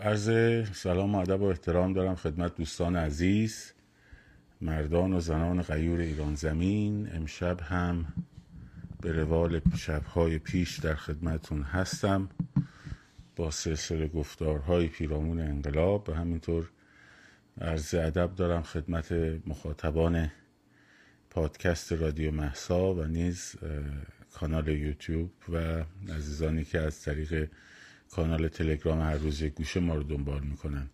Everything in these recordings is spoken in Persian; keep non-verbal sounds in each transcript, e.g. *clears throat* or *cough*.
عرض سلام و ادب و احترام دارم خدمت دوستان عزیز مردان و زنان غیور ایران زمین. امشب هم به روال شبهای پیش در خدمتون هستم با سلسله گفتارهای پیرامون انقلاب. و همینطور عرض ادب دارم خدمت مخاطبان پادکست رادیو محسا و نیز کانال یوتیوب و عزیزانی که از طریق کانال تلگرام هر روز یک گوشه ما رو دنبال می‌کنن.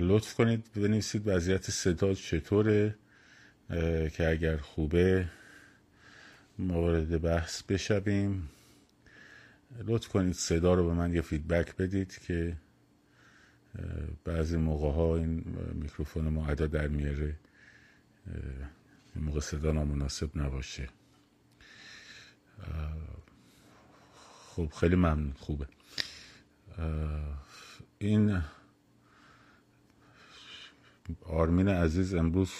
لطف کنید بنویسید وضعیت صدا چطوره. که اگر خوبه مورد بحث بشویم. لطف کنید صدا رو به من یه فیدبک بدید که بعضی موقع ها این میکروفون ما در میاره. این موقع صدا نامناسب نباشه. خب خیلی ممنون. خوبه. این آرمین عزیز امروز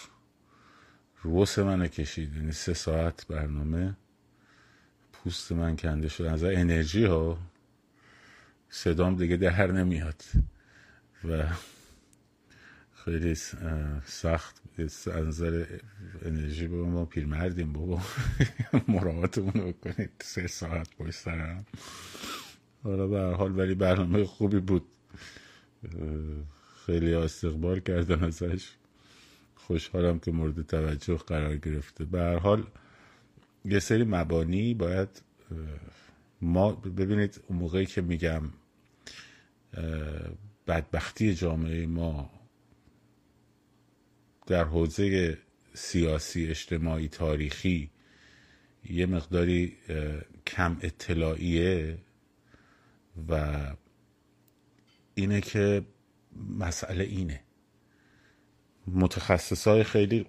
روس منو کشید یعنی سه ساعت برنامه پوست من کنده شد. از انرژی ها صدام دیگه در نمیاد و خیلی سخت از نظر انرژی با ما پیرمردیم بابا. *laughs* مراعاتمون رو بکنید. سه ساعت پشت سرم حالا به حال ولی برنامه خوبی بود. خیلی استقبال کردن ازش. خوشحالم که مورد توجه قرار گرفته. به هر حال یه سری مبانی باید ما ببینید اون موقعی که میگم بدبختی جامعه ما در حوزه سیاسی اجتماعی تاریخی یه مقداری کم اطلاعیه. و اینه که مسئله اینه. متخصص های خیلی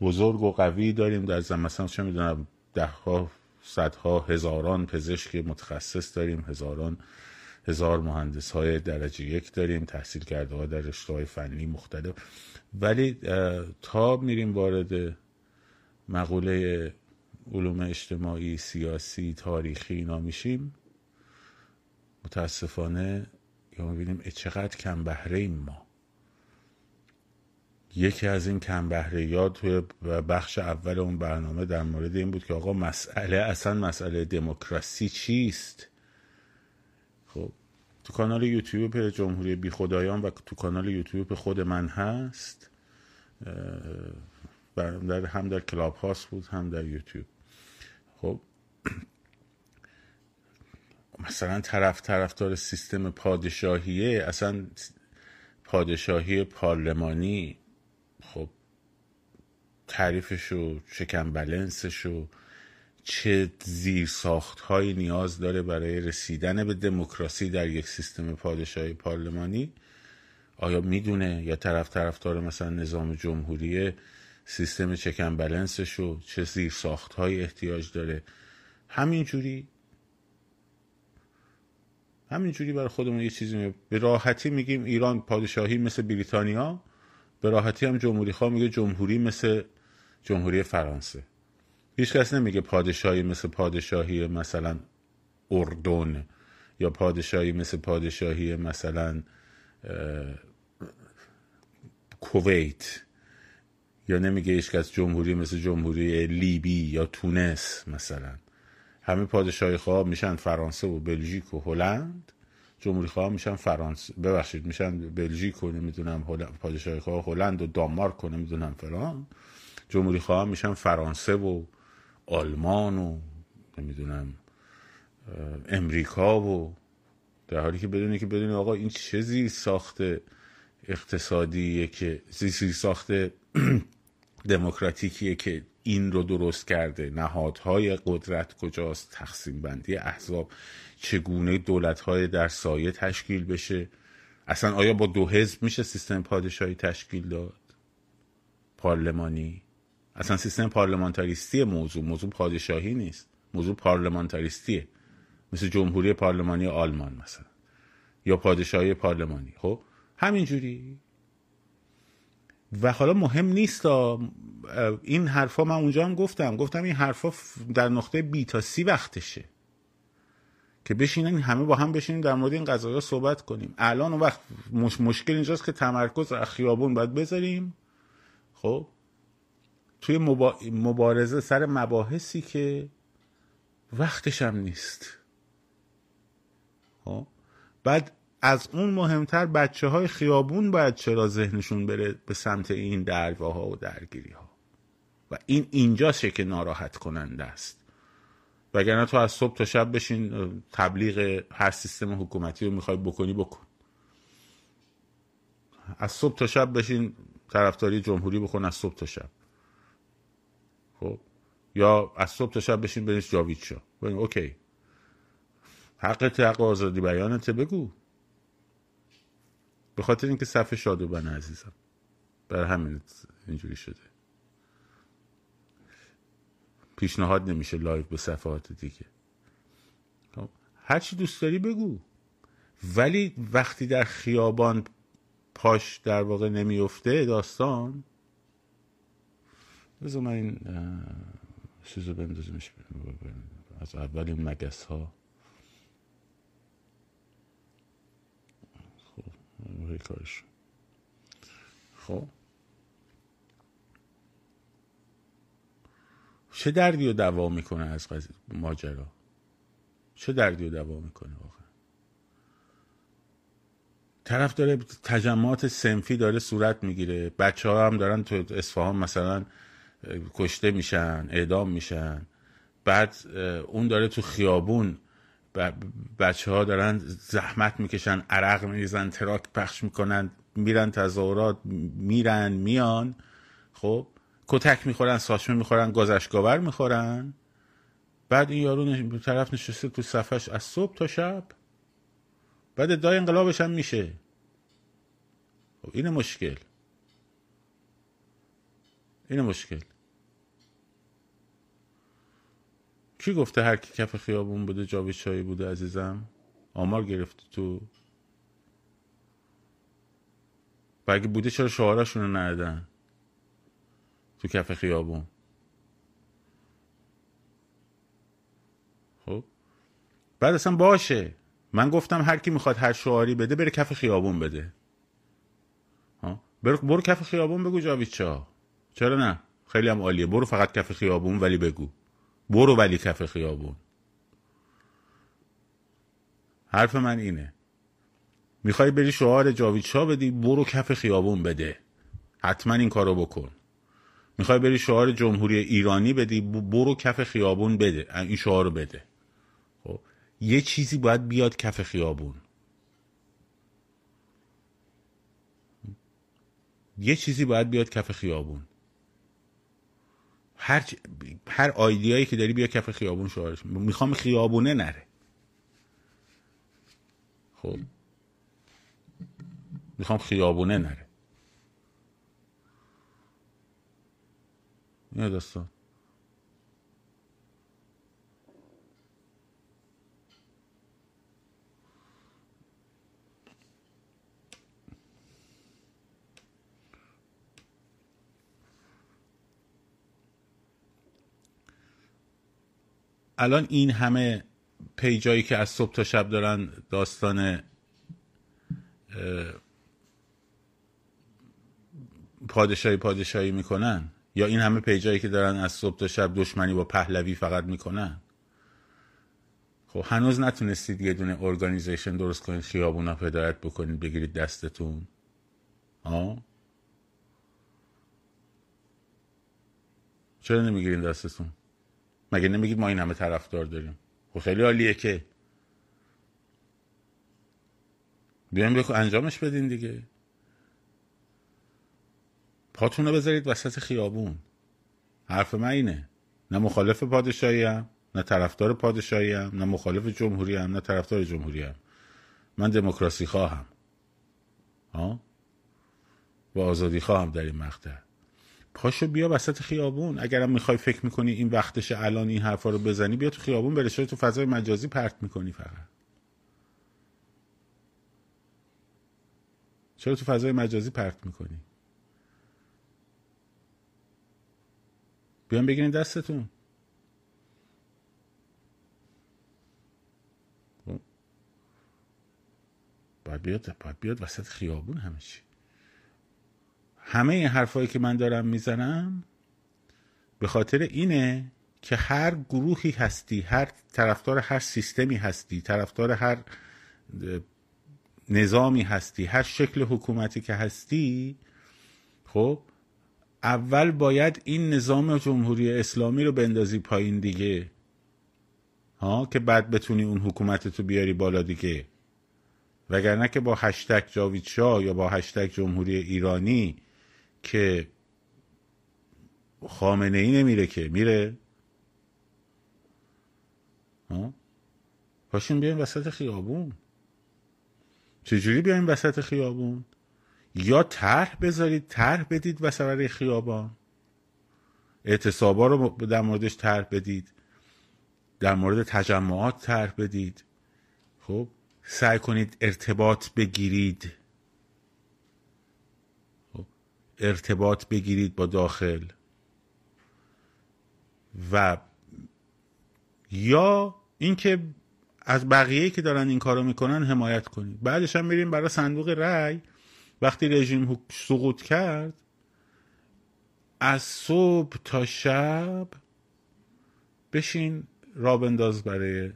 بزرگ و قوی داریم در زمین. مثلا چه می‌دونم ده ها صدها هزاران پزشک متخصص داریم هزاران هزار مهندس های درجه یک داریم تحصیل کرده ها در رشته های فنی مختلف. ولی تا میریم وارد مقوله علوم اجتماعی سیاسی تاریخی اینا میشیم متاسفانه یا می‌بینیم چقدر کم بهره ایم ما. یکی از این کم بهره توی بخش اول اون برنامه در مورد این بود که آقا مسئله اصلا مسئله دموکراسی چیست؟ خب تو کانال یوتیوب جمهوری بی خدایان و تو کانال یوتیوب خود من هست. در هم در کلاب هاست بود هم در یوتیوب. خب مثلا طرف طرفدار سیستم پادشاهیه اصلا پادشاهی پارلمانی خب تعریفش و شکم بلنسش و چه زیر ساخت هایی نیاز داره برای رسیدن به دموکراسی در یک سیستم پادشاهی پارلمانی؟ آیا می‌دونه یا طرف طرفدار مثلا نظام جمهوری سیستم چکن بلنسش و چه زیر ساخت های احتیاج داره؟ همینجوری همینجوری برای خودمون یه چیزی می... به راحتی میگیم ایران پادشاهی مثل بریتانیا به راحتی هم جمهوری خواه میگه جمهوری مثل جمهوری فرانسه. هیچ کس نمیگه پادشاهی مثل پادشاهی مثلا اردن یا پادشاهی مثل پادشاهی مثلا کویت. یا نمیگه هیچ کس جمهوری مثل جمهوری لیبی یا تونس مثلا. همه پادشاهی خواه میشن فرانسه و بلژیک و هلند. جمهوری خواه میشن فرانسه ببخشید میشن بلژیک و نمی‌دونم پادشاهی خواه هلند و دانمارک و نمی‌دونم فلان. جمهوری خواه میشن فرانسه و آلمان و نمی‌دونم امریکا و در حالی که بدونی که بدونی آقا این چه زیر ساخت اقتصادیه که زیر ساخت *clears throat* دموکراتیکیه که این رو درست کرده. نهادهای قدرت کجاست؟ تقسیم بندی احزاب. چگونه دولتهای در سایه تشکیل بشه؟ اصلا آیا با دو حزب میشه سیستم پادشاهی تشکیل داد؟ پارلمانی. اصلا سیستم پارلمانتاریستی موضوع. موضوع پادشاهی نیست. موضوع پارلمانتاریستیه. مثل جمهوری پارلمانی آلمان مثلا. یا پادشاهی پارلمانی. خب همینجوری. و حالا مهم نیست این حرفا من اونجا هم گفتم. گفتم این حرفا در نقطه بی تا سی وقتشه. که بشینن همه با هم بشینیم در مورد این قضايا صحبت کنیم. الان وقت مش... مشکل اینجاست که تمرکز از خیابون باید بذاریم. خب؟ توی مبا... مبارزه سر مباحثی که وقتش هم نیست. خب؟ بعد از اون مهمتر بچه های خیابون باید چرا ذهنشون بره به سمت این دعواها و درگیری ها و این اینجاست که ناراحت کننده است. وگرنه تو از صبح تا شب بشین تبلیغ هر سیستم حکومتی رو می‌خوای بکنی بکن. از صبح تا شب بشین طرفداری جمهوری بکن از صبح تا شب. خب؟ یا از صبح تا شب بشین بنویس جاوید شاه OK. حق حق آزادی بیانته بگو. به خاطر اینکه صفحه shadowban عزیزم. بر همین اینجوری شده. پیشنهاد نمیشه live به صفحات دیگه. خب، هر چی دوست داری بگو. ولی وقتی در خیابان پاش در واقع نمیفته داستان بذار من این چیزو بندازمش از اول این مگس ها کارش خب چه دردی رو دوا می‌کنه از ماجرا چه دردی رو دوا می‌کنه واقعا طرف داره تجمعات سنفی داره صورت می‌گیره بچه ها هم دارن تو اصفهان مثلا کشته میشن اعدام میشن بعد اون داره تو خیابون بچه ها دارن زحمت می‌کشن عرق میریزن تراک پخش می‌کنن میرن تظاهرات میرن میان. خب کتک می‌خورن ساشمه می‌خورن گازشگاور می‌خورن. بعد این یارو طرف نشسته تو صفحش از صبح تا شب. بعد ادعای انقلابش هم میشه. خب این مشکل. این مشکل. کی گفته هر کی کف خیابون بوده جاوید چایی بوده عزیزم؟ آمار گرفته تو. و اگه بوده چرا شعاراشون رو ندادن تو کف خیابون. خب؟ بعد اصلا باشه. من گفتم هر کی می‌خواد هر شعاری بده بره کف خیابون بده. ها؟ برو, برو کف خیابون بگو جاوید چا چرا نه؟ خیلی هم عالیه. برو فقط کف خیابون ولی بگو. برو ولی کف خیابون. حرف من اینه. می‌خوای بری شعار جاوید شاه بدی برو کف خیابون بده. حتما این کارو بکن. می‌خوای بری شعار جمهوری ایرانی بدی برو کف خیابون بده این شعار رو بده. خب یه چیزی باید بیاد کف خیابون. یه چیزی باید بیاد کف خیابون. هر هر آیدیایی که داری بیا کف خیابون شعارش می‌خوام خیابونه نره. خب. می‌خوام خیابونه نره. این داستان؟ الان این همه پیجایی که از صبح تا شب دارن داستان پادشاهی پادشاهی می‌کنن؟ یا این همه پیجایی که دارن از صبح تا شب دشمنی با پهلوی فقط می‌کنن؟ خب هنوز نتونستید یه دونه ارگانیزیشن درست کنید خیابونا هدایت بکنید بگیرید دستتون. ها چرا نمی‌گیرین دستتون؟ مگه نمیگید ما این همه طرفدار داریم؟ خب خیلی عالیه که. بیایم بکن انجامش بدین دیگه. پاتون رو بذارید وسط خیابون. حرف من اینه. نه مخالف پادشاهی نه طرفدار پادشاهی نه مخالف جمهوری نه طرفدار جمهوری من دموکراسی خواهم. ها و آزادی خواهم در این مقطع. پاشو بیا وسط خیابون. اگرم می‌خوای فکر می‌کنی این وقتش الان این حرفا رو بزنی بیا تو خیابون بره تو فضای مجازی پرت می‌کنی فقط. چرا تو فضای مجازی پرت می‌کنی. بیان بگیرین دستتون. باید بیاد باید بیاد وسط خیابون همه چی. همه این حرفایی که من دارم می‌زنم به خاطر اینه که هر گروهی هستی هر طرفدار هر سیستمی هستی طرفدار هر نظامی هستی هر شکل حکومتی که هستی خب اول باید این نظام جمهوری اسلامی رو بندازی پایین دیگه. ها که بعد بتونی اون حکومت تو بیاری بالا دیگه. وگرنه که با هشتگ جاوید شاه یا با هشتگ جمهوری ایرانی که خامنه ای نمیره که میره. ها؟ پاشین بیاین وسط خیابون. چجوری بیاین وسط خیابون؟ یا طرح بذارید طرح بدید وسط خیابان. اعتصابا رو در موردش طرح بدید. در مورد تجمعات طرح بدید. خب سعی کنید ارتباط بگیرید. ارتباط بگیرید با داخل. و یا اینکه از بقیه که دارن این کارو می‌کنن حمایت کنید. بعدش هم میریم برای صندوق رأی. وقتی رژیم سقوط کرد از صبح تا شب بشین را بنداز برای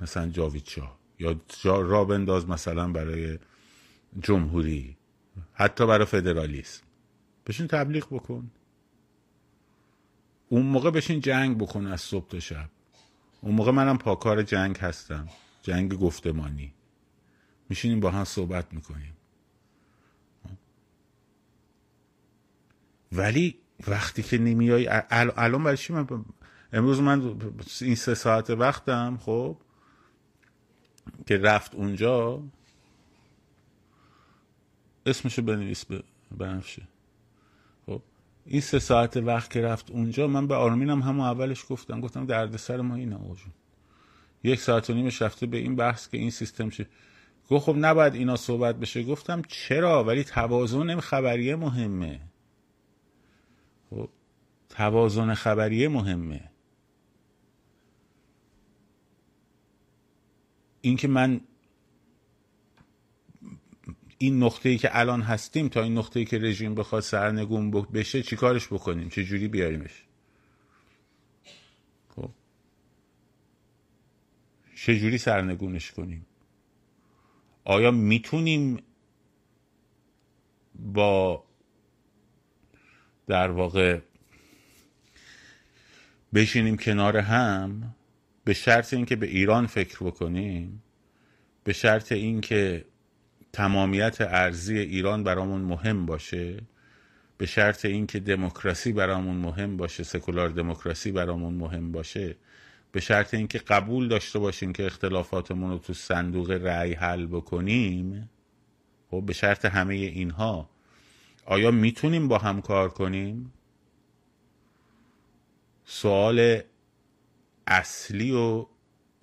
مثلا جاوید یا را بنداز مثلا برای جمهوری حتی برای فدرالیسم. بشین تبلیغ بکن. اون موقع بشین جنگ بکن از صبح تا شب. اون موقع منم پاکار جنگ هستم. جنگ گفتمانی. میشینیم با هم صحبت می‌کنیم. ولی وقتی که نمیای الان برای من امروز من این سه ساعت وقتم خب که رفت اونجا اسمشو بنویس به بنفشه. خب این سه ساعت وقت که رفت اونجا من به آرمینم همون اولش گفتم گفتم دردسر ما اینه آجون یک ساعت و نیمش رفته به این بحث که این سیستم چه گفت خب نباید اینا صحبت بشه. گفتم چرا؟ ولی توازن خبریه مهمه. خب توازن خبریه مهمه. اینکه من این نقطه ای که الان هستیم تا این نقطه ای که رژیم بخواد سرنگون بشه چیکارش بکنیم؟ چه جوری بیاریمش؟ خب. چه جوری سرنگونش کنیم؟ آیا می‌تونیم با در واقع بشینیم کنار هم؟ به شرط اینکه به ایران فکر بکنیم؟ به شرط اینکه تمامیت ارزی ایران برامون مهم باشه به شرط اینکه دموکراسی برامون مهم باشه سکولار دموکراسی برامون مهم باشه به شرط اینکه قبول داشته باشیم که اختلافاتمون رو تو صندوق رأی حل بکنیم خب به شرط همه اینها آیا می‌تونیم با هم کار کنیم؟ سوال اصلی و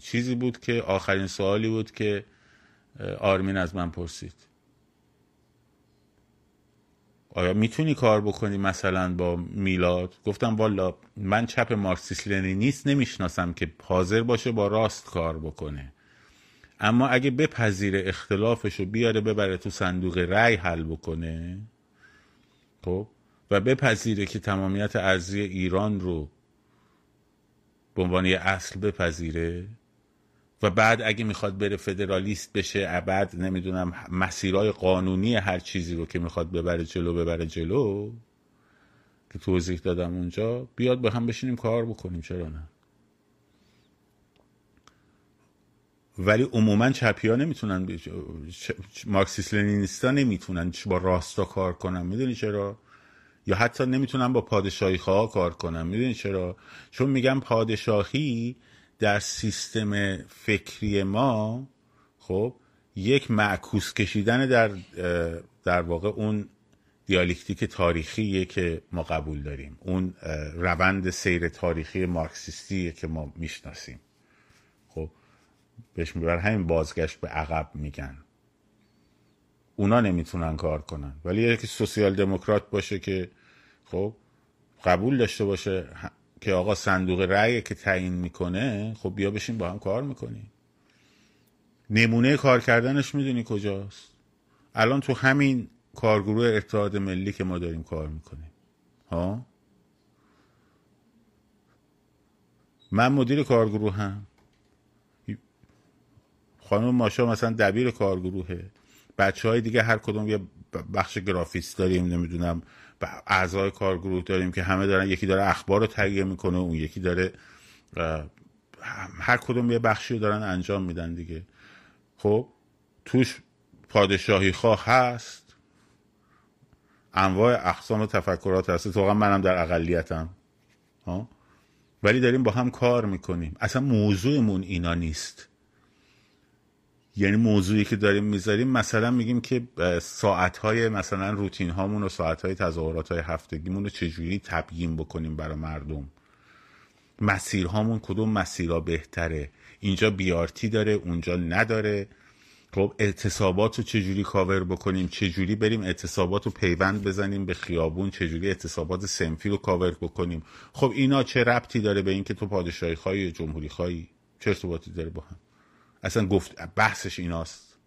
چیزی بود که آخرین سوالی بود که آرمین از من پرسید. آیا می‌تونی کار بکنی مثلا با میلاد؟ گفتم والا من چپ مارکسیست لنینیست نمی‌شناسم که حاضر باشه با راست کار بکنه. اما اگه بپذیره اختلافش رو بیاره ببره تو صندوق رأی حل بکنه خب و بپذیره که تمامیت ارزی ایران رو به عنوان یه اصل بپذیره و بعد اگه می‌خواد بره فدرالیست بشه بعد نمی‌دونم مسیرهای قانونی هر چیزی رو که می‌خواد ببره جلو ببره جلو که توضیح دادم اونجا بیاد به هم بشینیم کار بکنیم چرا نه؟ ولی عموما چپی ها نمی‌تونن مارکسیست لنینیستا نمی‌تونن با راستا کار کنن می‌دونی چرا؟ یا حتی نمی‌تونن با پادشاهی خواه کار کنن می‌دونی چرا؟ چون میگم پادشاهی در سیستم فکری ما خب یک معکوس کشیدن در در واقع اون دیالکتیک تاریخیه که ما قبول داریم. اون روند سیر تاریخی مارکسیستیه که ما می‌شناسیم. خب بهش میبر همین بازگشت به عقب میگن. اونا نمی‌تونن کار کنن. ولی یکی سوسیال دموکرات باشه که خب قبول داشته باشه که آقا صندوق رأی که تعیین می‌کنه خب بیا بشین با هم کار می‌کنیم. نمونه کار کردنش می‌دونی کجاست؟ الان تو همین کارگروه اتحاد ملی که ما داریم کار می‌کنیم. ها؟ من مدیر کارگروه هم. خانم ماشا مثلا دبیر کارگروهه. بچه های دیگه هر کدوم یه بخش گرافیست داریم نمی‌دونم اعضای کارگروه داریم که همه دارن یکی داره اخبار رو تهیه می‌کنه اون یکی داره هر کدوم یه بخشی رو دارن انجام میدن دیگه. خب توش پادشاهی خواه هست. انواع اقسام تفکرات هست تو منم در اقلیتم. ها؟ ولی داریم با هم کار می‌کنیم. اصلا موضوعمون اینا نیست. یعنی موضوعی که داریم می‌ذاریم مثلا میگیم که ساعتهای مثلا روتین هامون و ساعتهای تظاهرات های هفتگیمون رو چجوری تبیین بکنیم برای مردم؟ مسیرهامون کدوم مسیرها بهتره؟ اینجا بیارتی داره اونجا نداره. خب اعتصابات رو چجوری کاور بکنیم؟ چجوری بریم اعتصابات رو پیوند بزنیم به خیابون؟ چجوری اعتصابات سنفی رو کاور بکنیم؟ خب اینا چه ربطی داره به اینکه تو پادشاهی خواهی یا جمهوری خواهی؟ چه ارتباطی داره با هم؟ اصلا گفت بحثش ایناست.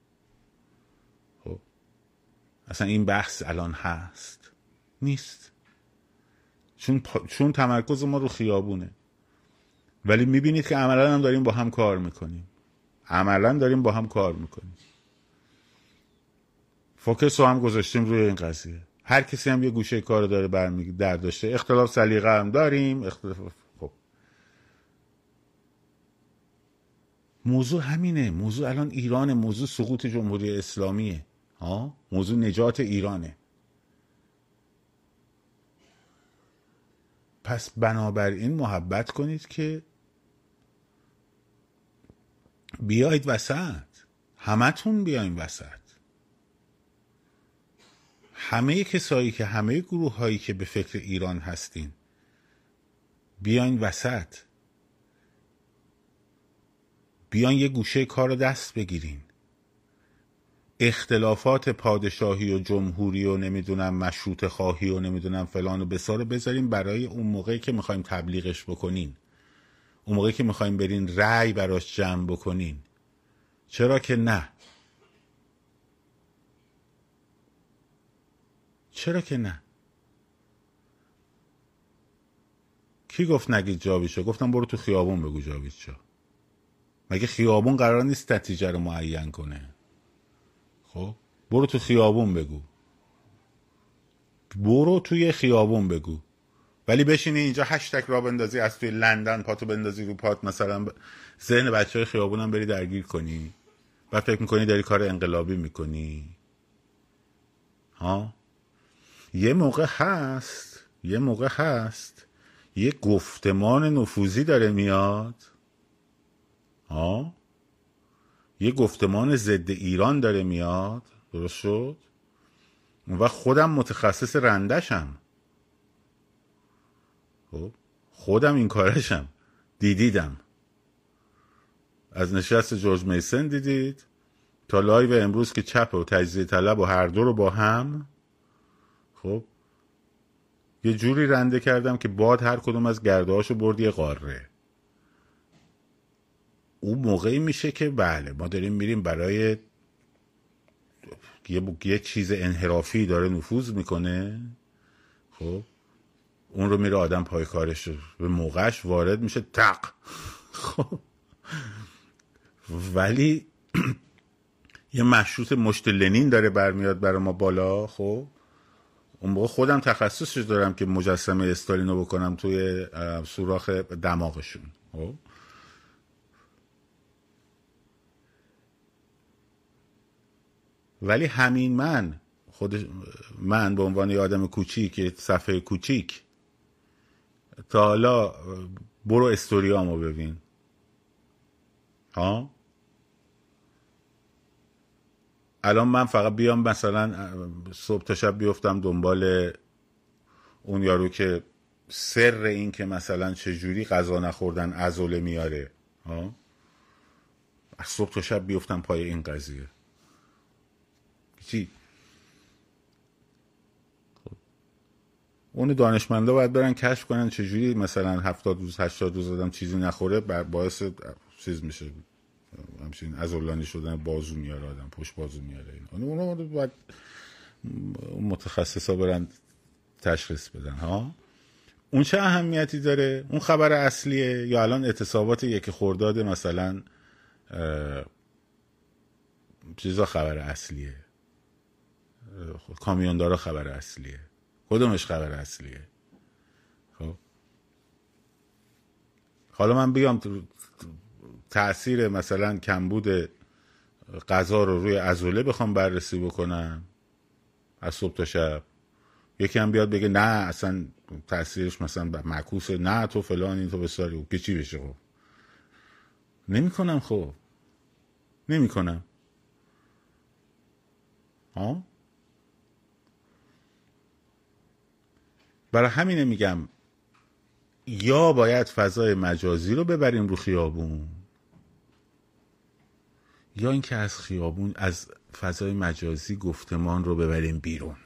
خب. اصلا این بحث الان هست. نیست. چون, چون تمرکز ما رو خیابونه. ولی می‌بینید که عملا هم داریم با هم کار می‌کنیم. عملا داریم با هم کار می‌کنیم. فوکس رو هم گذاشتیم روی این قضیه. هر کسی هم یه گوشه کار داره برمی در داشته. اختلاف سلیقه هم داریم. اختلاف خب موضوع همینه. موضوع الان ایران موضوع سقوط جمهوری اسلامیه. ها موضوع نجات ایرانه. پس بنابراین محبت کنید که بیاید وسط. همتون بیاین وسط. همه کسایی که همه گروه هایی که به فکر ایران هستین بیاین وسط. بیاین یه گوشه کار دست بگیرین. اختلافات پادشاهی و جمهوری و نمی‌دونم مشروط خواهی و نمی‌دونم فلان و بسار بذاریم برای اون موقعی که می‌خوایم تبلیغش بکنین. اون موقعی که می‌خوایم برین رأی براش جمع بکنین. چرا که نه؟ چرا که نه؟ کی گفت نگید جاویشا گفتم برو تو خیابون بگو جاویشا مگه خیابون قرار نیست نتیجه رو معین کنه؟ خب برو تو خیابون بگو. برو توی خیابون بگو. ولی بشینی اینجا هشتک را بندازی از توی لندن پاتو بندازی رو پات مثلا ذهن بچه های خیابونم بری درگیر کنی. و فکر می‌کنی داری کار انقلابی می‌کنی. ها؟ یه موقع هست یه موقع هست. یه گفتمان نفوذی داره میاد. ها؟ یه گفتمان ضد ایران داره میاد. درست شد؟ و خودم متخصص رندشم. خب خودم این کارشم. دیدیدم. از نشست جورج میسن دیدید؟ تا live امروز که چپ و تجزیه طلب و هر دو رو با هم. خب یه جوری رنده کردم که باد هر کدوم از گردهاشو برد یه قاره. اون موقعی میشه که بله ما داریم میریم برای یه, یه چیز انحرافی داره نفوذ می‌کنه. خب؟ اون رو میره آدم پای کارش به موقعش وارد میشه تق. *laughs* خب؟ ولی *clears throat* یه مشروط مشت لنین داره برمیاد برای ما بالا. خب؟ اون موقع خودم تخصصش دارم که مجسمه استالینو بکنم توی سوراخ دماغشون. خب؟ ولی همین من خود من به عنوان یه آدم کوچیک صفحه کوچیک. تا حالا برو استوریامو ببین. ها؟ الان من فقط بیام مثلا صبح تا شب بیفتم دنبال اون یارو که سر این که مثلا چجوری غذا نخوردن ازوله میاره. ها؟ از صبح تا شب بیفتم پای این قضیه. چی اون دانشمندا باید برن کشف کنن چجوری مثلا هفتاد روز هشتاد روز آدم چیزی نخوره باعث چیز میشه. همچین ازولانی شدن بازو میاره آدم پشت بازو میاره این اونو باید متخصصا برن تشخیص بدن ها؟ اون چه اهمیتی داره؟ اون خبر اصلیه یا الان اعتصابات یک خورداد مثلا چیزا خبر اصلیه؟ کامیوندارا خبر اصلیه. کدومش خبر اصلیه؟ خب. حالا من بیام تاثیر مثلا کمبود غذا رو روی ازوله بخوام بررسی بکنم از صبح تا شب. یکی هم بیاد بگه نه اصلا تاثیرش مثلا معکوسه نه تو فلان این تو بساری که چی بشه خب. نمی کنم خب. نمی کنم ها برای همینه میگم یا باید فضای مجازی رو ببریم رو خیابون یا اینکه از خیابون از فضای مجازی گفتمان رو ببریم بیرون.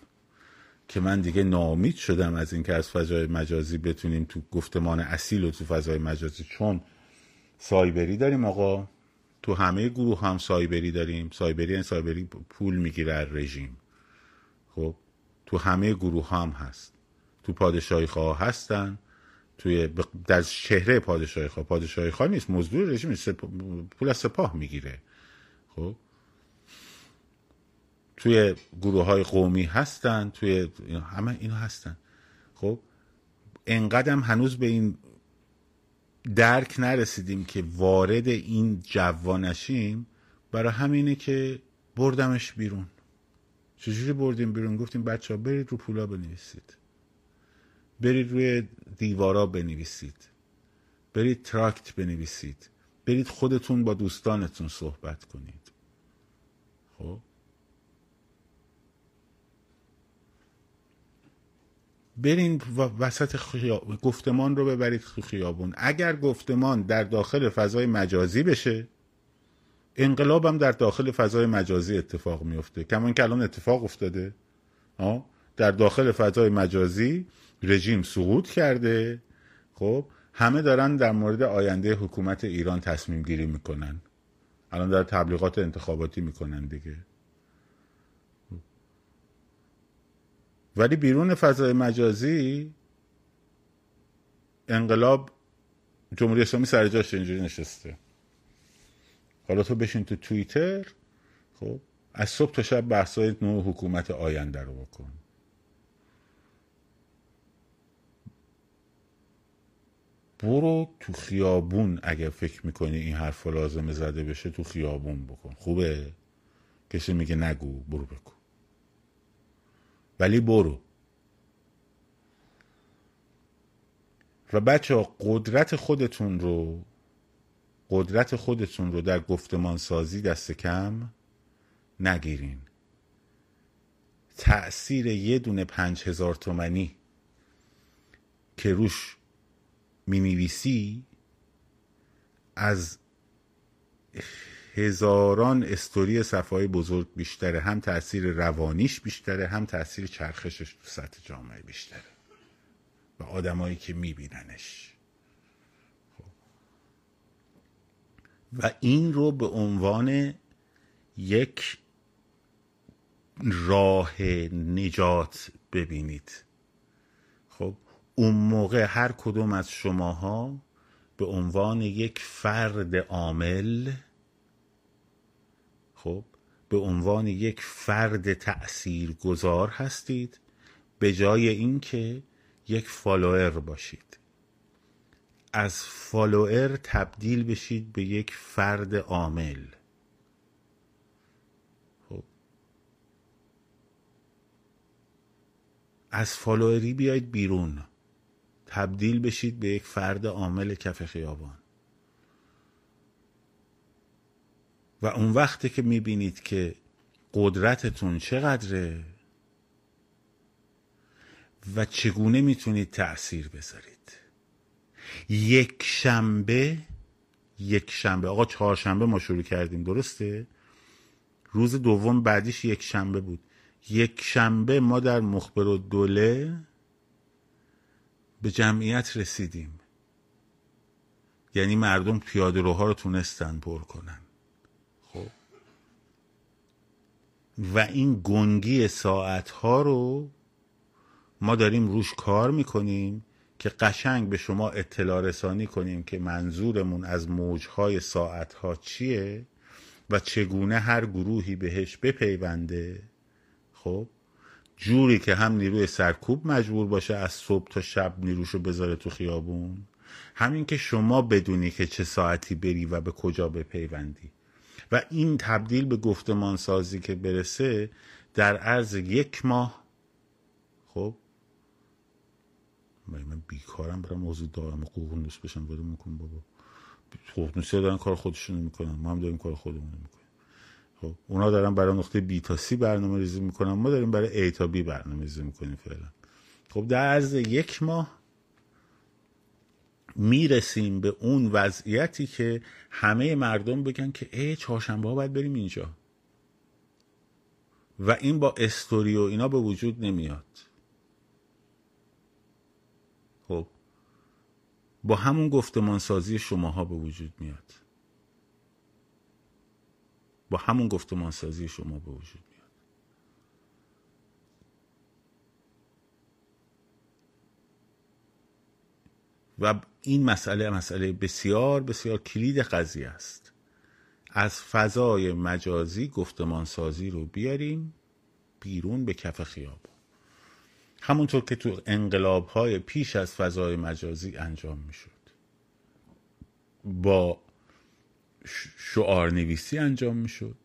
که من دیگه ناامید شدم از اینکه از فضای مجازی بتونیم تو گفتمان اصیل و تو فضای مجازی. چون سایبری داریم آقا. تو همه گروه هم سایبری داریم. سایبری این سایبری پول می‌گیره رژیم. خب تو همه گروه هم هست. تو پادشاهی خواه هستن توی در چهره پادشاهی خواه. پادشاهی خواه نیست مزدور رژیم پول از سپاه می‌گیره. خب؟ توی گروه های قومی هستن توی همه اینا هستن. خب؟ انقدرم هنوز به این درک نرسیدیم که وارد این جوانشیم برای همینه که بردمش بیرون. چجوری بردیم بیرون؟ گفتیم بچه ها برید رو پولا بنویسید. برید روی دیوارا بنویسید. برید تراکت بنویسید. برید خودتون با دوستانتون صحبت کنید. خب؟ برین وسط خیابون گفتمان رو ببرید خیابون. اگر گفتمان در داخل فضای مجازی بشه انقلاب هم در داخل فضای مجازی اتفاق میفته. کمان که الان اتفاق افتاده در داخل فضای مجازی رژیم سقوط کرده. خب همه دارن در مورد آینده حکومت ایران تصمیم گیری می‌کنن. الان در تبلیغات انتخاباتی می‌کنن دیگه. ولی بیرون فضای مجازی انقلاب جمهوری اسلامی سر جاش اینجوری نشسته. حالا تو بشین تو توییتر خب از صبح تا شب بحثای نوع حکومت آینده رو بکن. برو تو خیابون اگر فکر می‌کنی این حرف لازمه زده بشه تو خیابون بکن. خوبه؟ کسی میگه نگو برو بکن. ولی برو. و بچه قدرت خودتون رو قدرت خودتون رو در گفتمان سازی دست کم نگیرین. تأثیر یه دونه پنج هزار تومنی که روش می از هزاران استوری صفای بزرگ بیشتره. هم تاثیر روانیش بیشتره هم تاثیر چرخشش تو سطح جامعه بیشتره. و آدمایی که میبیننش. خب. و این رو به عنوان یک راه نجات ببینید. اون موقع هر کدوم از شماها به عنوان یک فرد عامل خب به عنوان یک فرد تأثیر گذار هستید به جای اینکه یک follower باشید. از follower تبدیل بشید به یک فرد عامل. خب. از follower ی بیاید بیرون. تبدیل بشید به یک فرد عامل کف خیابان. و اون وقتی که می‌بینید که قدرتتون چقدره و چگونه می‌تونید تأثیر بذارید. یک شنبه یک شنبه. آقا چهارشنبه ما شروع کردیم درسته؟ روز دوم بعدیش یک شنبه بود. یک شنبه ما در مخبر و دوله به جمعیت رسیدیم. یعنی مردم پیاده روها رو تونستن پر کنن. خب. و این گنگی ساعت ها رو ما داریم روش کار می‌کنیم که قشنگ به شما اطلاع رسانی کنیم که منظورمون از موجهای ساعت ها چیه و چگونه هر گروهی بهش بپیونده. خب. جوری که هم نیروی سرکوب مجبور باشه از صبح تا شب نیروشو بذاره تو خیابون. همین که شما بدونی که چه ساعتی بری و به کجا بپیوندی. و این تبدیل به گفتمان سازی که برسه در عرض یک ماه. خب؟ من بیکارم برم موضوع دارم قوقنوس بشم. بده میکن بابا. قوقنوسی دارن کار خودشونو می‌کنن. ما هم داریم کار خودمون می‌کنیم. خب. اونا دارن برای نقطه بی تا سی برنامه ریزی می‌کنن. ما داریم برای ای تا بی برنامه ریزی می‌کنیم فعلا. خب در عرض یک ماه می‌رسیم به اون وضعیتی که همه مردم بگن که ای چهارشنبه ها باید بریم اینجا. و این با استوری و اینا به وجود نمیاد. خب. با همون گفتمان سازی شماها به وجود میاد. با همون گفتمان سازی شما به وجود میاد. و این مسئله مسئله بسیار بسیار کلید قضیه است. از فضای مجازی گفتمان سازی رو بیاریم بیرون به کف خیابان همونطور که تو انقلاب های پیش از فضای مجازی انجام می‌شد. با شعار نویسی انجام می‌شد.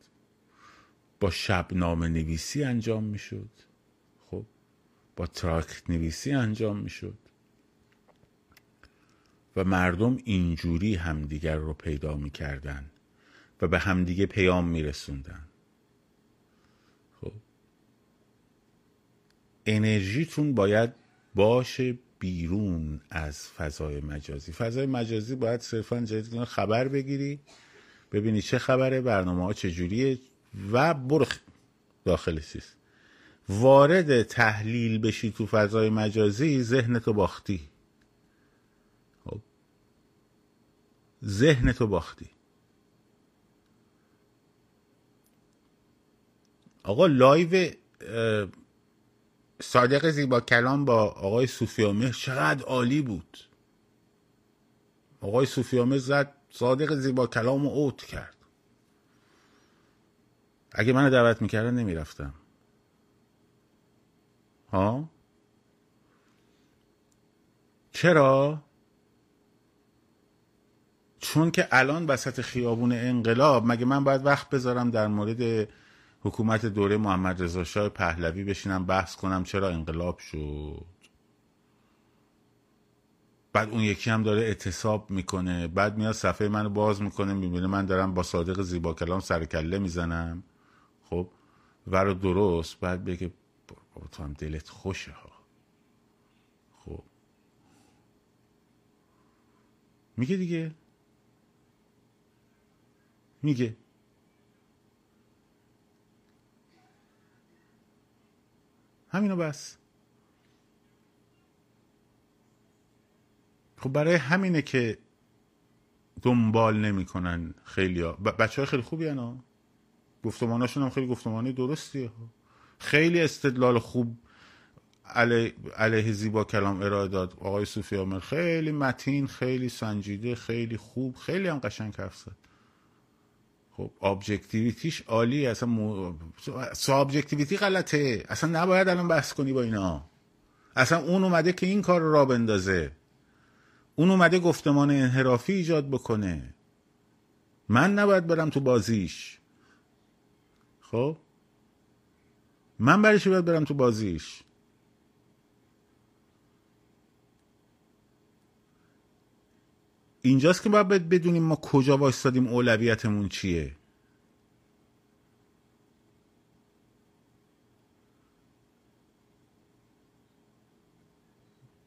با شبنامه نویسی انجام می‌شد. خب با تراکت نویسی انجام می‌شد. و مردم اینجوری همدیگر رو پیدا می‌کردن و به همدیگه پیام میرسوندن. خب انرژیتون باید باشه بیرون از فضای مجازی. فضای مجازی باید صرفا جدید خبر بگیری ببینی چه خبره برنامه ها چجوریه و برو داخل چیز وارد تحلیل بشی تو فضای مجازی ذهنتو باختی. خب. ذهنتو باختی. آقا لایو صادق زیبا کلام با آقای صوفیامه چقدر عالی بود. آقای صوفیامه زد صادق زیبا کلام اوت کرد. اگه منو دعوت می‌کردن نمی‌رفتم. ها؟ چرا؟ چون که الان وسط خیابون انقلاب مگه من باید وقت بذارم در مورد حکومت دوره محمد رضا شاه پهلوی بشینم بحث کنم چرا انقلاب شد؟ بعد اون یکی هم داره اعتصاب می‌کنه. بعد میاد صفحه منو باز می‌کنه می‌بینه من دارم با صادق زیبا کلام سر کله می‌زنم. خب و درست. بعد بگه بابا تو هم دلت خوشه ها. خب. میگه دیگه. میگه. همینو بس. خب برای همینه که دنبال نمی‌کنن خیلی ها بچه های خیلی خوبی هن گفتماناشون هم خیلی گفتمانی درستیه. خیلی استدلال خوب علیه, علیه زیبا کلام ارائه داد. آقای صوفی آمر خیلی متین خیلی سنجیده خیلی خوب خیلی هم قشنگ حرف زد. خب objectivity ش عالی اصلا مو... subjectivity غلطه. اصلا نباید الان بحث کنی با اینا. اصلا اون اومده که این کار را بندازه. اون اومده گفتمان انحرافی ایجاد بکنه. من نباید برم تو بازیش. خب؟ من برای باید برم تو بازیش؟ اینجاست که باید بدونیم ما کجا وایستادیم اولویتمون چیه.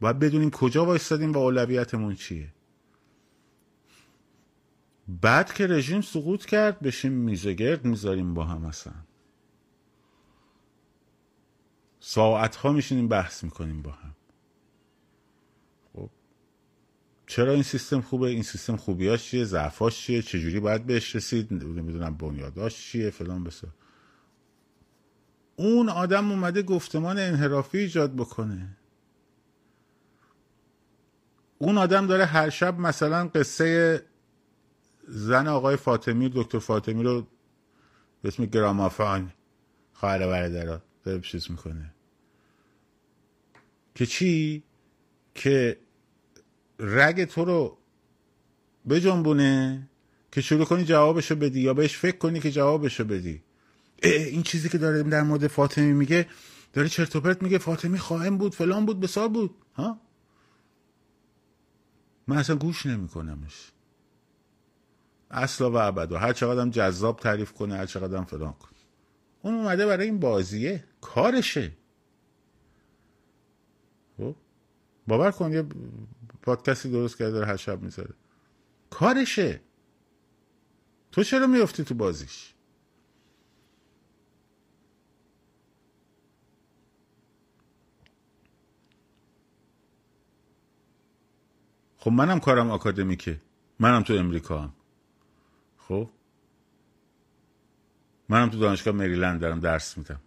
باید بدونیم کجا وایستادیم و اولویتمون چیه. بعد که رژیم سقوط کرد بشیم میزگرد می‌ذاریم با هم اصلا. ساعت ها میشینیم بحث می‌کنیم با هم. خب چرا این سیستم خوبه؟ این سیستم خوبیاش چیه؟ ضعفاش چیه؟ چجوری باید بهش رسید؟ نمی‌دونم بنیاداش چیه؟ فلان بسا. اون آدم اومده گفتمان انحرافی ایجاد بکنه. اون آدم داره هر شب مثلا قصه زن آقای فاطمی دکتر فاطمی رو به اسم گرامافان خواهر برادر داره چیز می‌کنه. که چی؟ که رگ تو رو بجنبونه که شروع کنی جوابشو بدی یا بهش فکر کنی که جوابشو بدی. این چیزی که داره در مورد فاطمی میگه داره چرت و پرت میگه فاطمی خواهم بود فلان بود بسار بود. ها؟ من اصلا گوش نمیکنمش. اصلا و ابدا. هر چقدر جذاب تعریف کنه هر چقدر فلان کنه. اون اومده برای این بازیه. کارشه. خب؟ باور کن یه پادکستی درست کرده داره هر شب می‌ذاره. کارشه. تو چرا میفتی تو بازیش؟ خب منم کارم آکادمیکه. منم تو امریکا هم. خب؟ منم تو دانشگاه مریلند دارم درس میدم.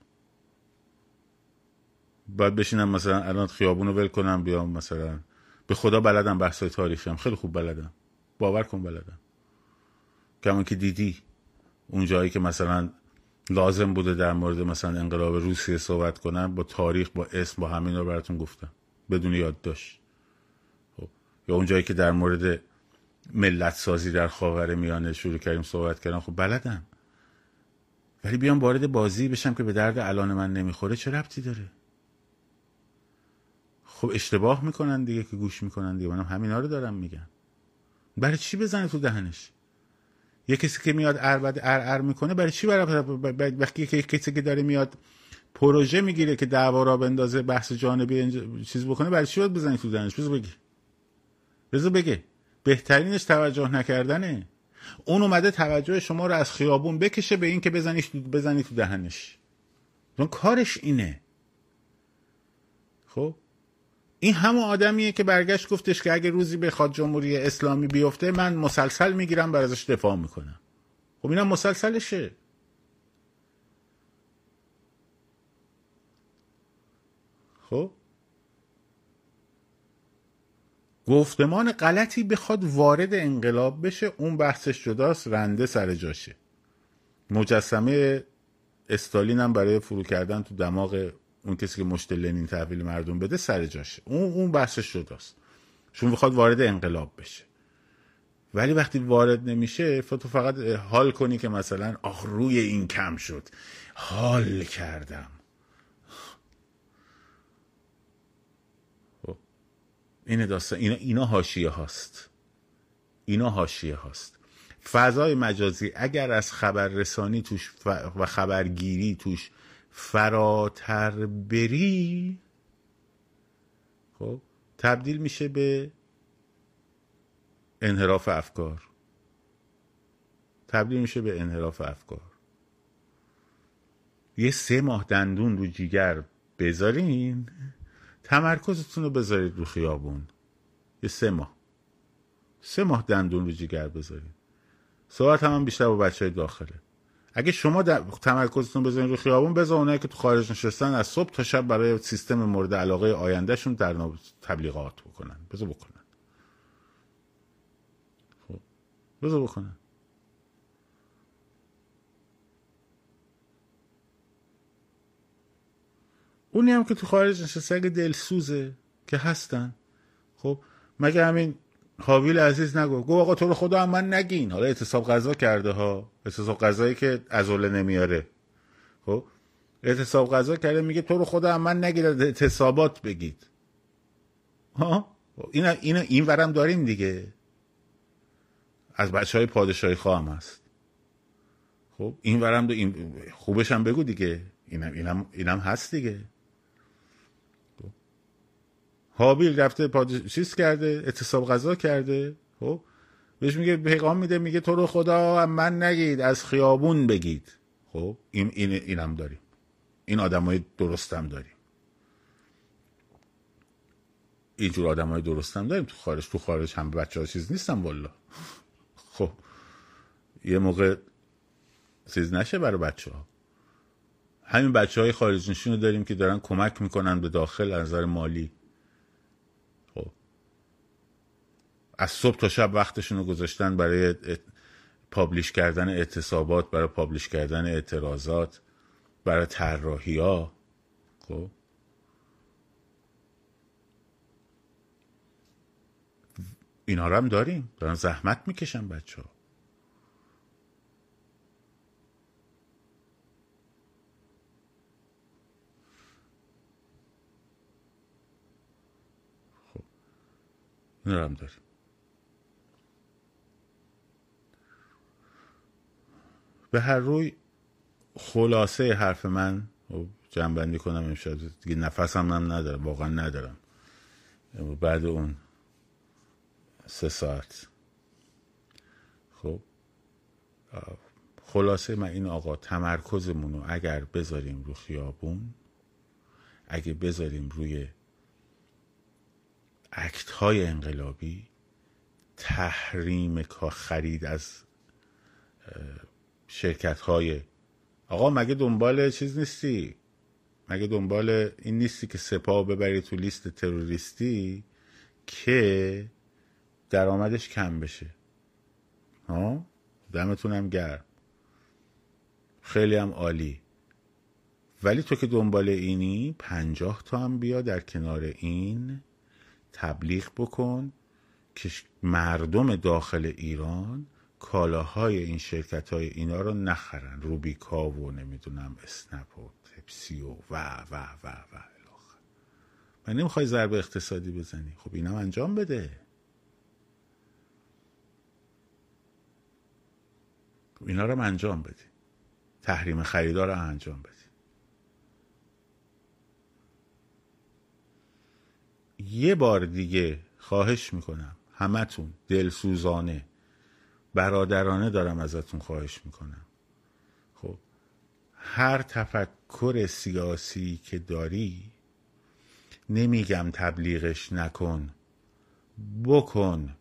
باید بشینم مثلا الان خیابون رو ول کنم بیام مثلا. به خدا بلدم بحث تاریخی هم خیلی خوب بلدم. باور کن بلدم. کمان که دیدی اون جایی که مثلا لازم بوده در مورد مثلا انقلاب روسیه صحبت کنم با تاریخ با اسم با همین رو براتون گفتم. بدون یادداشت. یا اون که در مورد ملت سازی در خاور میانه شروع کردیم صحبت کردم خب بلدم. ولی بیام وارد بازی بشم که به درد الان من نمی‌خوره چه ربطی داره؟ خب اشتباه می‌کنن دیگه که گوش می‌کنن دیگه. منم همینا رو دارم میگم. برای چی بزنه تو دهنش؟ یه کسی که میاد ار ار ار می‌کنه برای چی برای وقتی که کسی که داره میاد پروژه می‌گیره که دعوا را بندازه بحث جانبی چیز بکنه برای چی باید بزنی تو دهنش؟ بذار بگی. بذار بگه. بهترینش توجه نکردنه. اون اومده توجه شما رو از خیابون بکشه به این که بزنی بزنی تو دهنش. اون کارش اینه. خب؟ این همون آدمیه که برگشت گفتش که اگه روزی بخواد جمهوری اسلامی بیفته من مسلسل می‌گیرم بر ازش دفاع می‌کنم. خب اینم مسلسلشه. خب؟ گفتمان غلطی بخواد وارد انقلاب بشه اون بحثش جداست رنده سر جاشه. مجسمه استالین هم برای فرو کردن تو دماغ اون کسی که مشت لنین تحویل مردم بده سر جاشه. اون اون بحثش جداست. چون می‌خواد وارد انقلاب بشه. ولی وقتی وارد نمیشه تو فقط حال کنی که مثلا آخ روی این کم شد. حال کردم. این داستان. اینا, اینا هاشیه هاست. اینا هاشیه هاست. فضای مجازی اگر از خبررسانی توش و خبرگیری توش فراتر بری خب تبدیل میشه به انحراف افکار. تبدیل میشه به انحراف افکار. یه سه ماه دندون رو جیگر بذارین. تمرکزتون رو بذارید رو خیابون. یه سه ماه. سه ماه دندون رو جیگر بذارین صحبت هم, هم بیشتر با بچه های داخله. اگه شما در تمرکزتون بزنید رو خیابون بذار اونایی که تو خارج نشستن از صبح تا شب برای سیستم مورد علاقه آیندهشون در تبلیغات بکنن. بذار بکنن. خب. بذار بکنن. اونی هم که تو خارج نشسته اگه دلسوزه که هستن. خب مگه همین حاویل عزیز نگو گو آقا تو رو خدا هم من نگین. حالا اعتصاب غذا کرده ها. اعتصاب غذایی که عضله نمیاره. خب اعتصاب غذا کرده میگه تو رو خدا هم من نگید اعتصابات بگید. ها؟ این این این ورم داریم دیگه. از بچه های پادشاهی خواهم هست. خب این ورم دو این خوبش هم بگو دیگه. اینم اینم اینم هست دیگه. حابیل رفته پاد... چیز کرده اعتصاب غذا کرده. خب بهش میگه پیغام میده میگه تو رو خدا من نگید از خیابون بگید. خب این این اینم داریم. این آدمای درستم داریم. اینجور آدم های درستم داریم. تو خارج تو خارج هم بچه ها چیز نیستم والا. *laughs* خب یه موقع چیز نشه برای بچه ها همین بچه های خارج نشین داریم که دارن کمک می‌کنن به داخل از نظر مالی خب از صبح تا شب وقتشون رو گذاشتن برای پابلیش کردن اعتصابات برای پابلیش کردن اعتراضات برای طراحی ها خب. اینا رو هم داریم. دارن زحمت می‌کشن بچه ها خب. اینا رو هم داریم. به هر روی خلاصه حرف من جنبندی کنم امشب دیگه نفسم هم ندارم واقعا ندارم. بعد اون سه ساعت. خب خلاصه من این آقا تمرکزمون رو اگر بذاریم رو خیابون اگه بذاریم روی اکت های انقلابی تحریم خرید از شرکت های آقا مگه دنبال چیز نیستی؟ مگه دنبال این نیستی که سپاه ببری تو لیست تروریستی که درآمدش کم بشه؟ ها؟ دمتونم گرم. خیلی هم عالی. ولی تو که دنبال اینی پنجاه تا هم بیا در کنار این تبلیغ بکن که مردم داخل ایران کالاهای این شرکت های اینا رو نخرن. روبیکا و نمی‌دونم اسنپ و تپسی و و و و و من نمی‌خوای ضربه اقتصادی بزنی. خب اینا انجام بده. اینا رو انجام بدی. تحریم خریدار رو انجام بدی. یه بار دیگه خواهش می‌کنم همتون دلسوزانه برادرانه دارم ازتون خواهش می‌کنم. خب هر تفکر سیاسی که داری نمیگم تبلیغش نکن بکن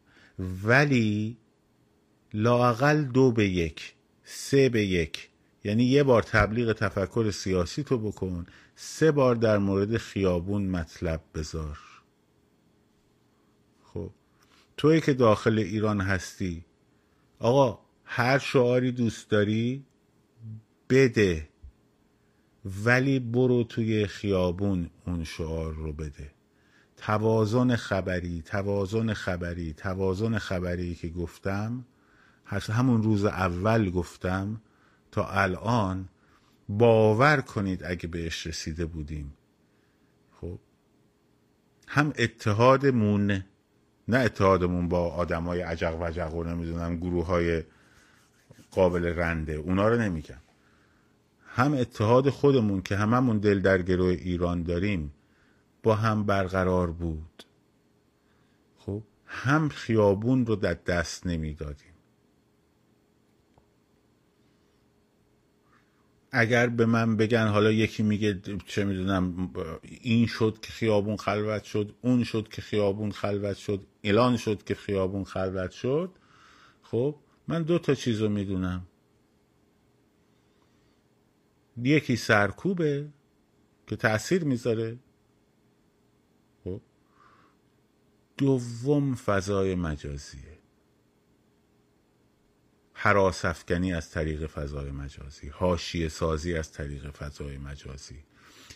ولی لاقل دو به یک سه به یک یعنی یه بار تبلیغ تفکر سیاسی تو بکن سه بار در مورد خیابون مطلب بذار. خب توی که داخل ایران هستی آقا هر شعاری دوست داری بده. ولی برو توی خیابون اون شعار رو بده. توازن خبری توازن خبری توازن خبری که گفتم همون روز اول گفتم تا الان باور کنید اگه بهش رسیده بودیم. خب هم اتحادمون نه اتحادمون با آدمای عجق وجق و نمی‌دونم گروه های قابل رنده اونا رو نمیگم. هم اتحاد خودمون که هممون دل در گروه ایران داریم با هم برقرار بود. خب هم خیابون رو در دست نمی‌دادیم. اگر به من بگن حالا یکی میگه چه می‌دونم این شد که خیابون خلوت شد اون شد که خیابون خلوت شد اعلان شد که خیابون خلوت شد خب من دو تا چیز رو می‌دونم. یکی سرکوبه که تاثیر می‌ذاره. خب. دوم فضای مجازیه حراس افکنی از طریق فضای مجازی حاشیه سازی از طریق فضای مجازی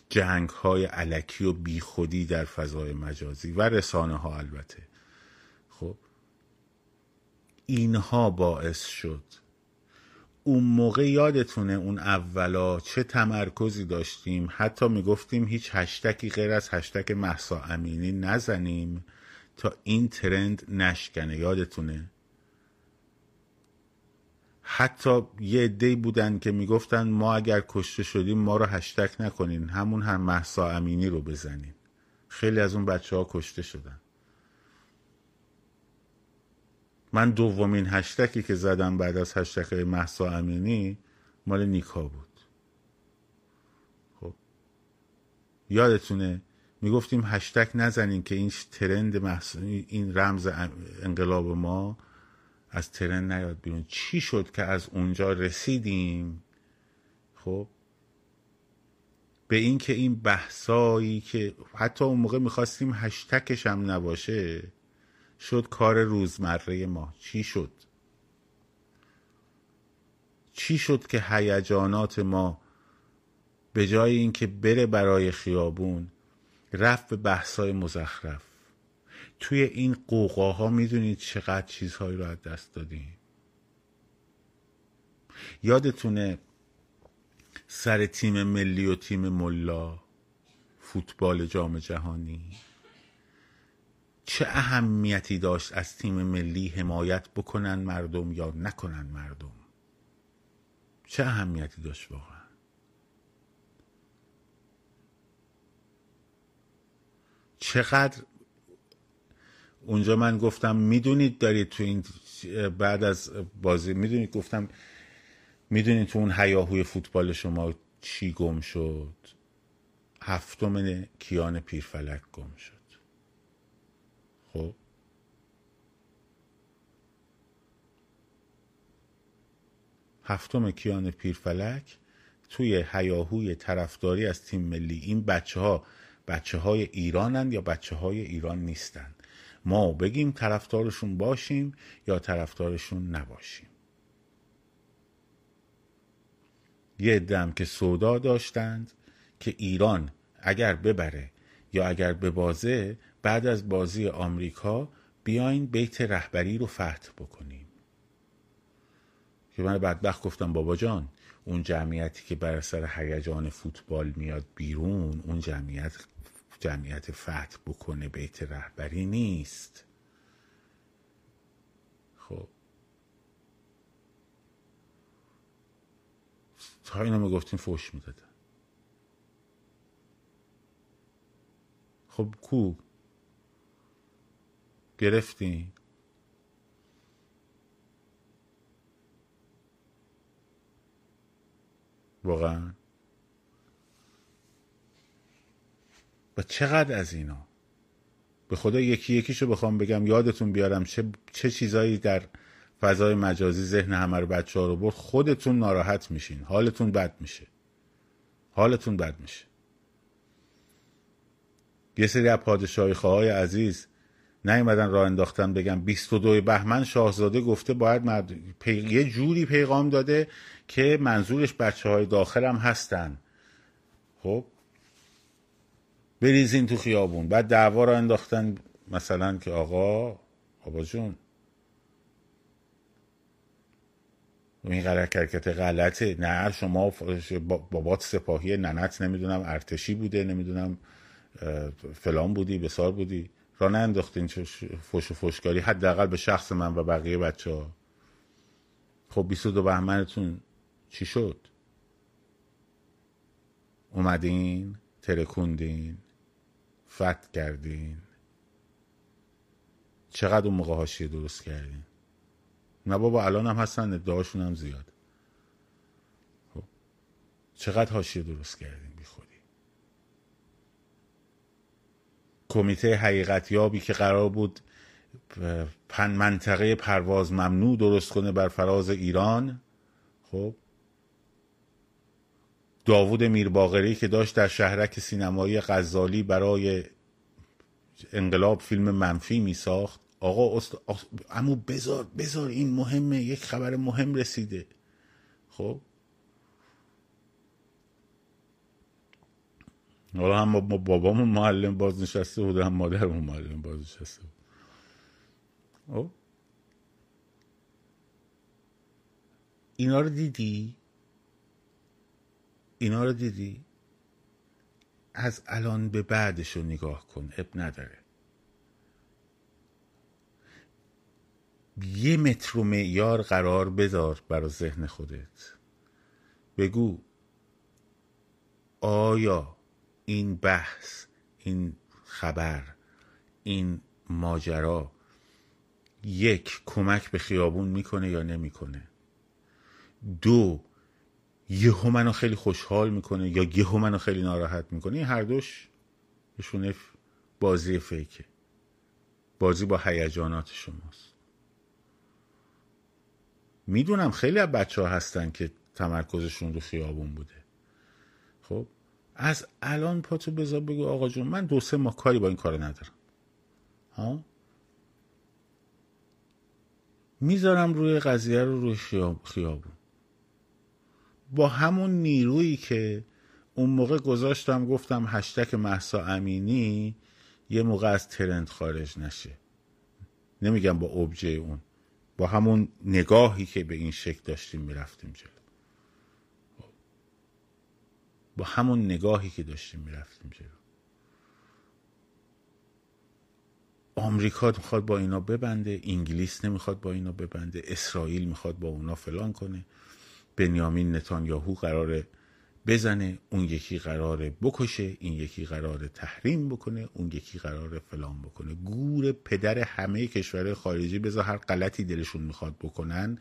جنگ های علکی و بیخودی در فضای مجازی و رسانه ها البته. خب اینها باعث شد اون موقع یادتونه اون اولا چه تمرکزی داشتیم؟ حتی می‌گفتیم هیچ هشتکی غیر از هشتک محسا امینی نزنیم تا این ترند نشکنه. یادتونه؟ حتی یه عده بودن که می‌گفتن ما اگر کشته شدیم ما رو هشتک نکنین همون هم محسا امینی رو بزنین. خیلی از اون بچه ها کشته شدن. من دومین هشتکی که زدم بعد از هشتک محسا امینی مال نیکا بود. خب. یادتونه می‌گفتیم هشتک نزنین که این ترند این رمز انقلاب ما از ترن نیاد بیرون. چی شد که از اونجا رسیدیم؟ خب به اینکه این بحثایی که حتی اون موقع می‌خواستیم هشتکش هم نباشه شد کار روزمره ما. چی شد؟ چی شد که هیجانات ما به جای اینکه بره برای خیابون رفت به بحثای مزخرف؟ توی این قوقاها می‌دونید چقدر چیزهایی رو از دست دادیم. یادتونه سر تیم ملی و تیم ملا فوتبال جام جهانی؟ چه اهمیتی داشت از تیم ملی حمایت بکنن مردم یا نکنن مردم؟ چه اهمیتی داشت واقعا؟ چقدر اونجا من گفتم می‌دونید دارید تو این بعد از بازی می‌دونید گفتم می‌دونید تو اون هیاهوی فوتبال شما چی گم شد؟ هفتم کیان پیرفلک گم شد. خب؟ هفتم کیان پیرفلک توی هیاهوی طرفداری از تیم ملی. این بچه ها بچه های ایرانن یا بچه های ایران نیستن؟ ما بگیم طرفدارشون باشیم یا طرفدارشون نباشیم. یه دم که سودا داشتند که ایران اگر ببره یا اگر ببازه بعد از بازی آمریکا بیاین بیت رهبری رو فتح بکنیم. که من بدبخت گفتم بابا جان اون جمعیتی که بر سر هیجان فوتبال میاد بیرون اون جمعیت جمعیت فتح بکنه بیت رهبری نیست. خب. تا اینو می‌گفتیم فوش می‌دادن خب کو؟ گرفتین واقعا؟ و چقدر از اینا؟ به خدا یکی یکیشو بخوام بگم یادتون بیارم چه, چه چیزایی در فضای مجازی ذهن همه رو بچه ها رو برد. خودتون ناراحت میشین حالتون بد میشه. حالتون بد میشه. یه سری از پادشاهی های عزیز نیومدن راه انداختن بگم 22 بهمن شاهزاده گفته باید مرد... پی... یه جوری پیغام داده که منظورش بچه های داخل هم هستن. خب بریزین تو خیابون. بعد دعوا را انداختن مثلا که آقا آقا جون. این حرکت غلطه. نه شما بابات سپاهی ننت نمی‌دونم ارتشی بوده نمی‌دونم فلان بودی بسار بودی. را انداختین فوش و فوشکاری حداقل به شخص من و بقیه بچه ها خب 22 بهمنتون چی شد؟ اومدین ترکوندین. فت کردین؟ چقدر اون موقع هاشیه درست کردین؟ نه بابا الان هم هستن ادعاشون هم زیاد. خب. چقدر هاشیه درست کردین بی خودی؟ کمیته حقیقت یابی که قرار بود پن منطقه پرواز ممنوع درست کنه بر فراز ایران؟ خب داوود میرباغری که داشت در شهرک سینمایی غزالی برای انقلاب فیلم منفی می ساخت آقا است... امو بذار بذار این مهمه یک خبر مهم رسیده. خب؟ حالا هم بابامون معلم باز نشسته بود هم مادرمون معلم باز نشسته بود خب؟ اینا رو دیدی؟ اینا رو دیدی؟ از الان به بعدش رو نگاه کن اب نداره. یه متر و معیار قرار بذار برا ذهن خودت. بگو آیا این بحث این خبر این ماجرا یک کمک به خیابون می‌کنه یا نمی‌کنه؟ دو یهو منو خیلی خوشحال می‌کنه یا یهو منو خیلی ناراحت می‌کنه. این هر دوش بهشون بازی فیکه. بازی با هیجانات شماست. می‌دونم خیلی از بچه ها هستن که تمرکزشون رو خیابون بوده. خب از الان پاتو بذار بگو آقا جون من دو سه ماه کاری با این کار ندارم. ها؟ می‌ذارم روی قضیه رو روی خیابون. با همون نیرویی که اون موقع گذاشتم گفتم هشتک محسا امینی یه موقع از ترند خارج نشه. نمیگم با ابژه اون با همون نگاهی که به این شکل داشتیم می‌رفتیم جلو. با همون نگاهی که داشتیم می‌رفتیم جلو. آمریکا می‌خواد با اینا ببنده انگلیس نمی‌خواد با اینا ببنده اسرائیل می‌خواد با اونا فلان کنه. بنیامین نتانیاهو قراره بزنه اون یکی قراره بکشه این یکی قراره تحریم بکنه اون یکی قراره فلان بکنه. گور پدر همه کشورهای خارجی بذار هر غلطی دلشون می‌خواد بکنن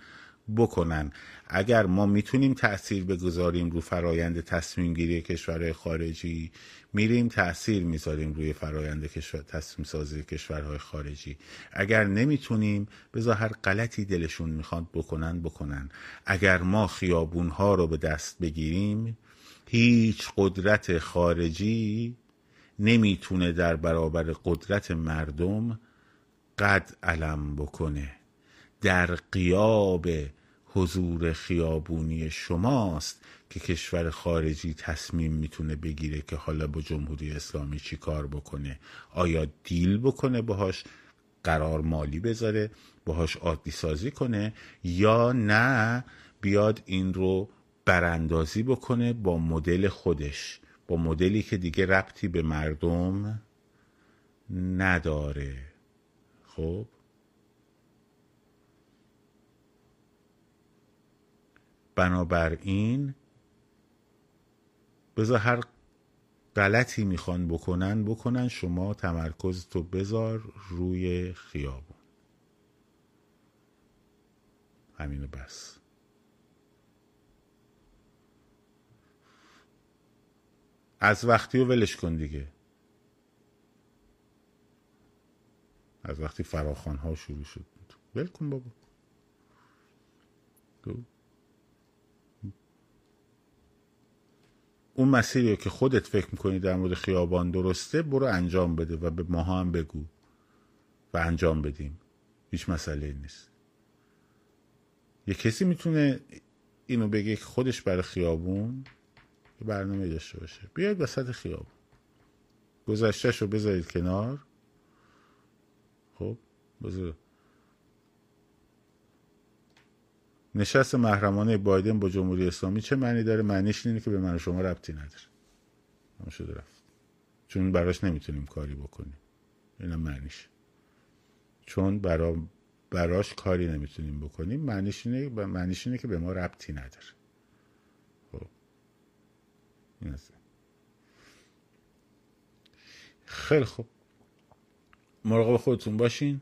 بکنن. اگر ما می‌تونیم تاثیر بگذاریم رو فرایند تصمیم گیری کشورهای خارجی میریم تاثیر می‌ذاریم روی فرایند کشور تصمیم سازی کشورهای خارجی. اگر نمی‌تونیم بذار هر غلطی دلشون می‌خواد بکنن بکنن. اگر ما خیابونها رو به دست بگیریم هیچ قدرت خارجی نمی‌تونه در برابر قدرت مردم قد علم بکنه. در قیاب حضور خیابونی شماست که کشور خارجی تصمیم می‌تونه بگیره که حالا با جمهوری اسلامی چی کار بکنه. آیا دیل بکنه باهاش؟ قرار مالی بذاره باهاش عادی سازی کنه یا نه بیاد این رو براندازی بکنه با مدل خودش با مدلی که دیگه ربطی به مردم نداره. خب؟ بنابراین بذار هر غلطی می‌خوان بکنن بکنن شما تمرکز تو بذار روی خیابون. همینو بس. از وقتی رو ولش کن دیگه. از وقتی فراخان ها شروع شد. ول کن بابا. اون مسیری که خودت فکر می‌کنی در مورد خیابان درسته برو انجام بده و به ماها هم بگو و انجام بدیم. هیچ مسئله نیست. یه کسی می‌تونه اینو بگه که خودش برای خیابون یه برنامه داشته باشه. بیاید وسط خیابون. گذشتهش رو بذارید کنار. خب بذار نشست محرمانه بایدن با جمهوری اسلامی چه معنی داره؟ معنیش اینه که به من و شما ربطی نداره. اما شده رفت. چون براش نمی‌تونیم کاری بکنیم. اینم معنیش. چون برا براش کاری نمی‌تونیم بکنیم معنیش اینه, معنیش اینه که به ما ربطی نداره. خب. خیلی خوب. مراقب خودتون باشین.